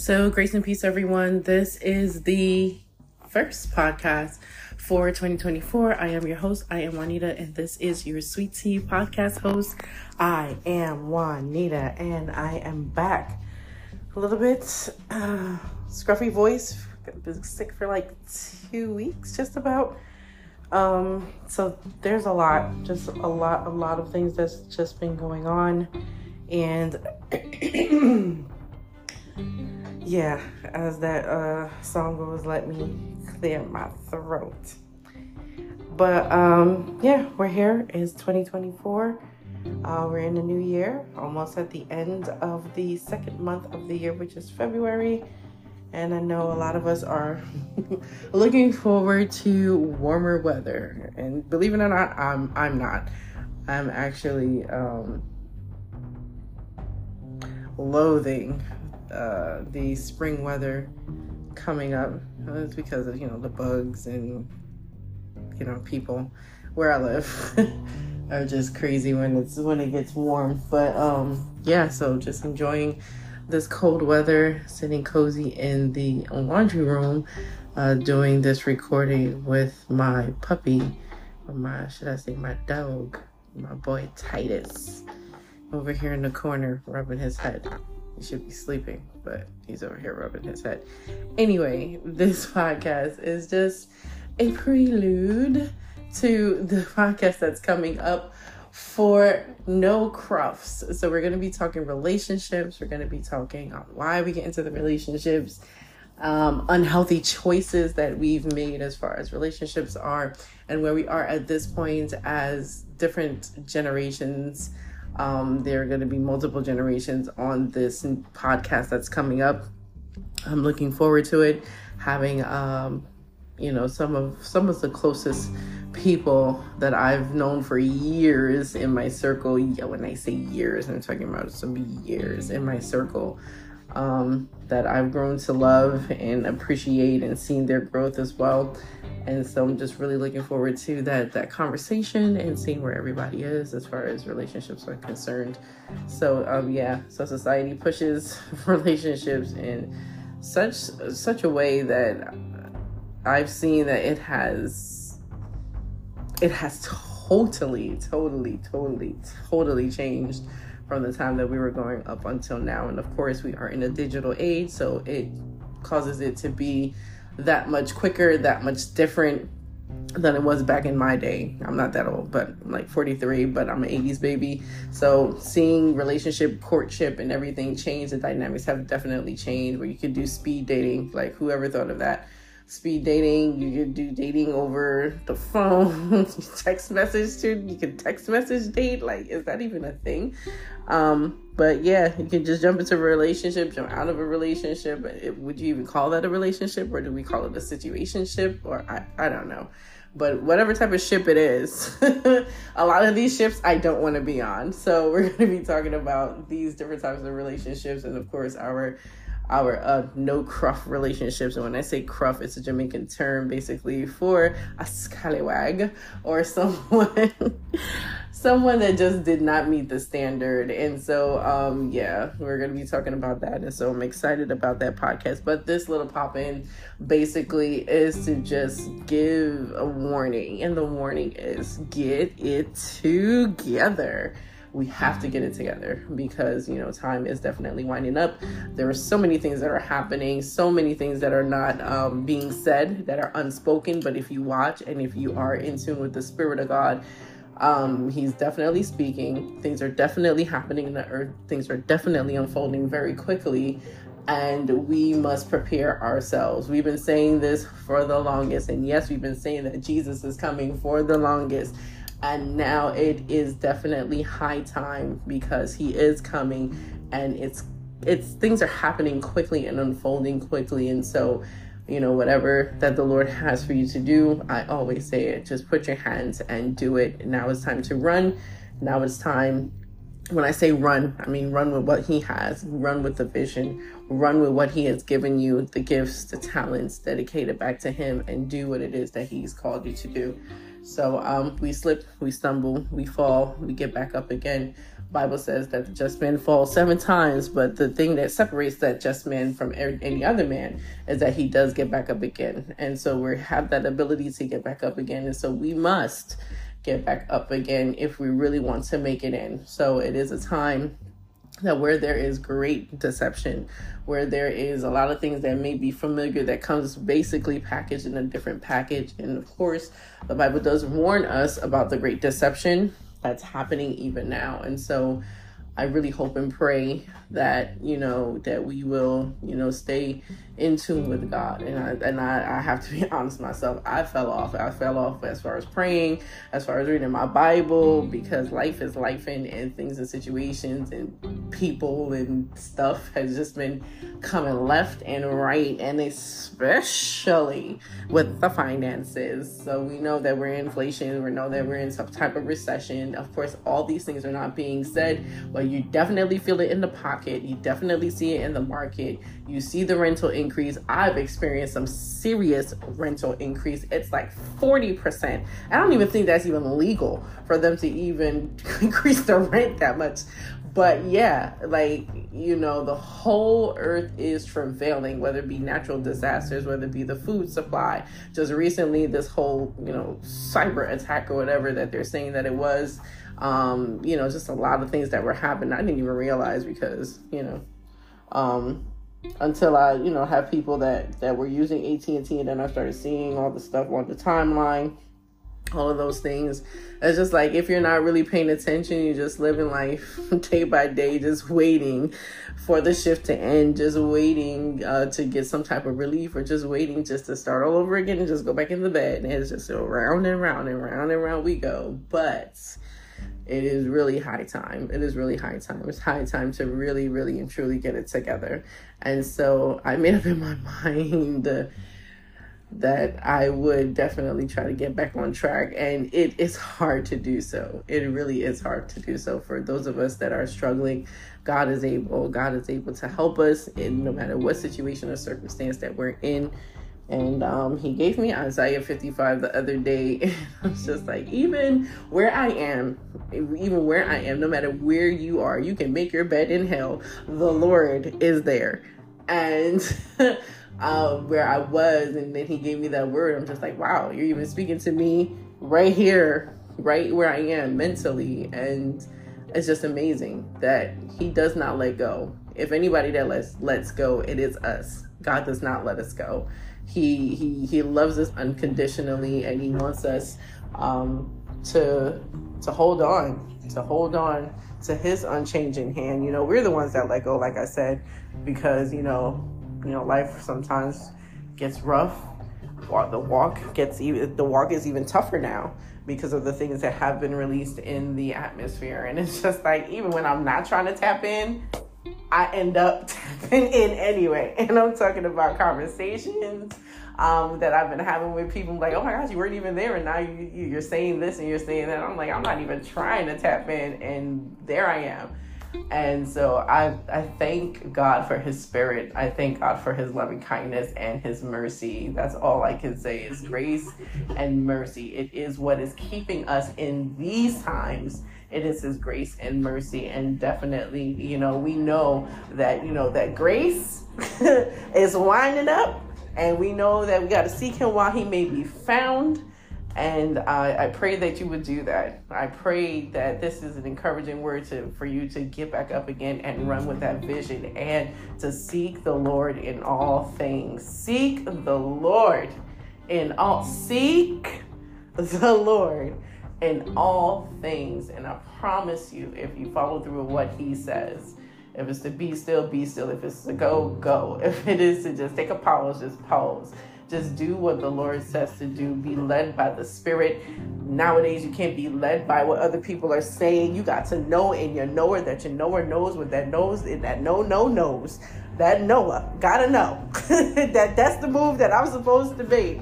So, grace and peace, everyone. This is the first podcast for 2024. I am your host. I am Juanita, and this is your Sweet Tea podcast host. I am Juanita, and I am back. A little bit uh, scruffy voice. Been sick for like two weeks, just about. Um, so there's a lot, just a lot, a lot of things that's just been going on, and. yeah, as that uh, song goes, let me clear my throat. But um, yeah, we're here. It's 2024. Uh, we're in the new year, almost at the end of the second month of the year, which is February. And I know a lot of us are looking forward to warmer weather. And believe it or not, I'm I'm not. I'm actually um, loathing uh, the spring weather coming up. It's because of you know the bugs and you know people where I live are just crazy when it's when it gets warm. But um, yeah, so just enjoying this cold weather, sitting cozy in the laundry room, uh, doing this recording with my puppy, or my should I say my dog, my boy Titus, over here in the corner rubbing his head. He should be sleeping, but he's over here rubbing his head. Anyway, this podcast is just a prelude to the podcast that's coming up for no cruffs. So we're going to be talking relationships. We're going to be talking on why we get into the relationships, um, unhealthy choices that we've made as far as relationships are, and where we are at this point as different generations um, there are going to be multiple generations on this podcast that's coming up. I'm looking forward to it. Having, um, you know, some of some of the closest people that I've known for years in my circle. Yeah, when I say years, I'm talking about some years in my circle um, that I've grown to love and appreciate and seeing their growth as well. And so I'm just really looking forward to that that conversation and seeing where everybody is as far as relationships are concerned. So um, yeah, so society pushes relationships in such such a way that I've seen that it has it has totally, totally, totally, totally changed from the time that we were going up until now. And of course, we are in a digital age, so it causes it to be that much quicker, that much different than it was back in my day. I'm not that old, but I'm like 43, but I'm an 80s baby. So seeing relationship, courtship, and everything change, the dynamics have definitely changed where you could do speed dating. Like, whoever thought of that? Speed dating. You could do dating over the phone, text message too. You can text message date. Like, is that even a thing? Um, but yeah, you can just jump into a relationship, jump out of a relationship. It, would you even call that a relationship, or do we call it a situationship? Or I, I don't know. But whatever type of ship it is, a lot of these ships I don't want to be on. So we're going to be talking about these different types of relationships, and of course our our uh, no cruff relationships. And when I say cruff, it's a Jamaican term basically for a scallywag or someone someone that just did not meet the standard. And so um yeah, we're gonna be talking about that. And so I'm excited about that podcast. But this little pop in basically is to just give a warning. And the warning is get it together we have to get it together because you know time is definitely winding up. There are so many things that are happening so many things that are not um, being said that are unspoken but if you watch and if you are in tune with the spirit of god um, he's definitely speaking. Things are definitely happening in the earth. Things are definitely unfolding very quickly and we must prepare ourselves. We've been saying this for the longest, and yes, we've been saying that Jesus is coming for the longest and now it is definitely high time because he is coming and it's it's things are happening quickly and unfolding quickly. And so you know whatever that the lord has for you to do i always say it. Just put your hands and do it. Now it's time to run. Now it's time when i say run i mean run with what he has run with the vision run with what he has given you the gifts the talents dedicate it back to him and do what it is that he's called you to do so um, we slip, we stumble, we fall, we get back up again. Bible says that the just man falls seven times, but the thing that separates that just man from any other man is that he does get back up again. And so we have that ability to get back up again. And so we must get back up again if we really want to make it in. So it is a time that where there is great deception, where there is a lot of things that may be familiar that comes basically packaged in a different package. And of course, the Bible does warn us about the great deception that's happening even now. And so I really hope and pray that, you know, that we will, you know, stay in tune with God. And I and I, I have to be honest myself, I fell off. I fell off as far as praying, as far as reading my Bible, mm-hmm. because life is life and, and things and situations and people and stuff has just been coming left and right and especially with the finances. So we know that we're in inflation, we know that we're in some type of recession. Of course, all these things are not being said, but you definitely feel it in the pocket. You definitely see it in the market. You see the rental increase. I've experienced some serious rental increase. It's like 40%. I don't even think that's even legal for them to even increase the rent that much. But yeah, like, you know, the whole earth is travailing, whether it be natural disasters, whether it be the food supply. Just recently, this whole, you know, cyber attack or whatever that they're saying that it was, um, you know, just a lot of things that were happening. I didn't even realize because, you know, um, until I, you know, have people that that were using AT and T, and then I started seeing all the stuff on the timeline, all of those things. It's just like if you're not really paying attention, you're just living life day by day, just waiting for the shift to end, just waiting uh, to get some type of relief, or just waiting just to start all over again and just go back in the bed. And it's just round and round and round and round we go. But it is really high time. It is really high time. It's high time to really, really and truly get it together. And so I made up in my mind that I would definitely try to get back on track. And it is hard to do so. It really is hard to do so for those of us that are struggling. God is able. God is able to help us in no matter what situation or circumstance that we're in and um, he gave me Isaiah 55 the other day. And I was just like, even where I am, even where I am, no matter where you are, you can make your bed in hell. The Lord is there. And um, where I was, and then he gave me that word, I'm just like, wow, you're even speaking to me right here, right where I am mentally. And it's just amazing that he does not let go. If anybody that lets lets go, it is us. God does not let us go. He he he loves us unconditionally, and he wants us um, to to hold on, to hold on to his unchanging hand. You know, we're the ones that let go, like I said, because you know, you know, life sometimes gets rough. The walk gets even the walk is even tougher now because of the things that have been released in the atmosphere. And it's just like even when I'm not trying to tap in, I end up tapping in anyway. And I'm talking about conversations um, that I've been having with people like, oh my gosh, you weren't even there. And now you, you're saying this and you're saying that. I'm like, I'm not even trying to tap in. And there I am. And so I, I thank God for his spirit. I thank God for his loving kindness and his mercy. That's all I can say is grace and mercy. It is what is keeping us in these times it is his grace and mercy and definitely you know we know that you know that grace is winding up and we know that we got to seek him while he may be found and I, I pray that you would do that. I pray that this is an encouraging word to, for you to get back up again and run with that vision and to seek the Lord in all things. Seek the Lord in all. Seek the Lord in all things. And I promise you, if you follow through with what he says, if it's to be still, be still. If it's to go, go. If it is to just take a pause, just pause. Just do what the Lord says to do. Be led by the Spirit. Nowadays, you can't be led by what other people are saying. You got to know in your knower that your knower knows what that knows, and that no, no knows. That Noah gotta know that that's the move that I'm supposed to make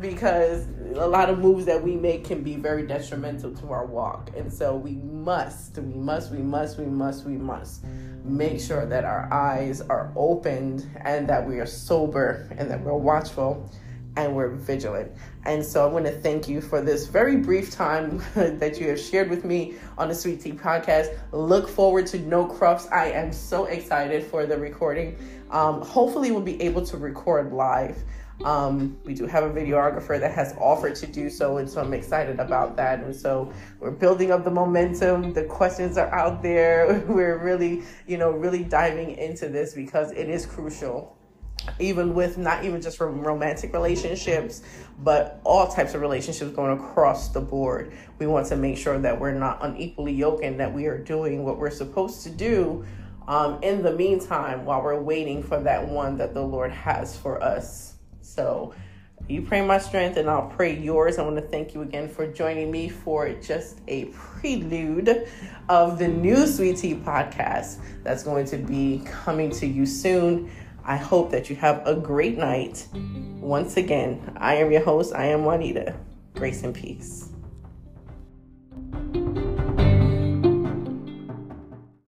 because a lot of moves that we make can be very detrimental to our walk. And so we must, we must, we must, we must, we must make sure that our eyes are opened and that we are sober and that we're watchful and we're vigilant. And so I want to thank you for this very brief time that you have shared with me on the Sweet Tea podcast. Look forward to No Cruffs. I am so excited for the recording. Um, hopefully, we'll be able to record live. Um, we do have a videographer that has offered to do so, and so I'm excited about that. And so we're building up the momentum. The questions are out there. We're really, you know, really diving into this because it is crucial even with not even just from romantic relationships, but all types of relationships going across the board. We want to make sure that we're not unequally yoked and that we are doing what we're supposed to do um, in the meantime while we're waiting for that one that the Lord has for us. So, you pray my strength and I'll pray yours. I want to thank you again for joining me for just a prelude of the new Sweet Tea podcast that's going to be coming to you soon. I hope that you have a great night. Once again, I am your host. I am Juanita. Grace and peace.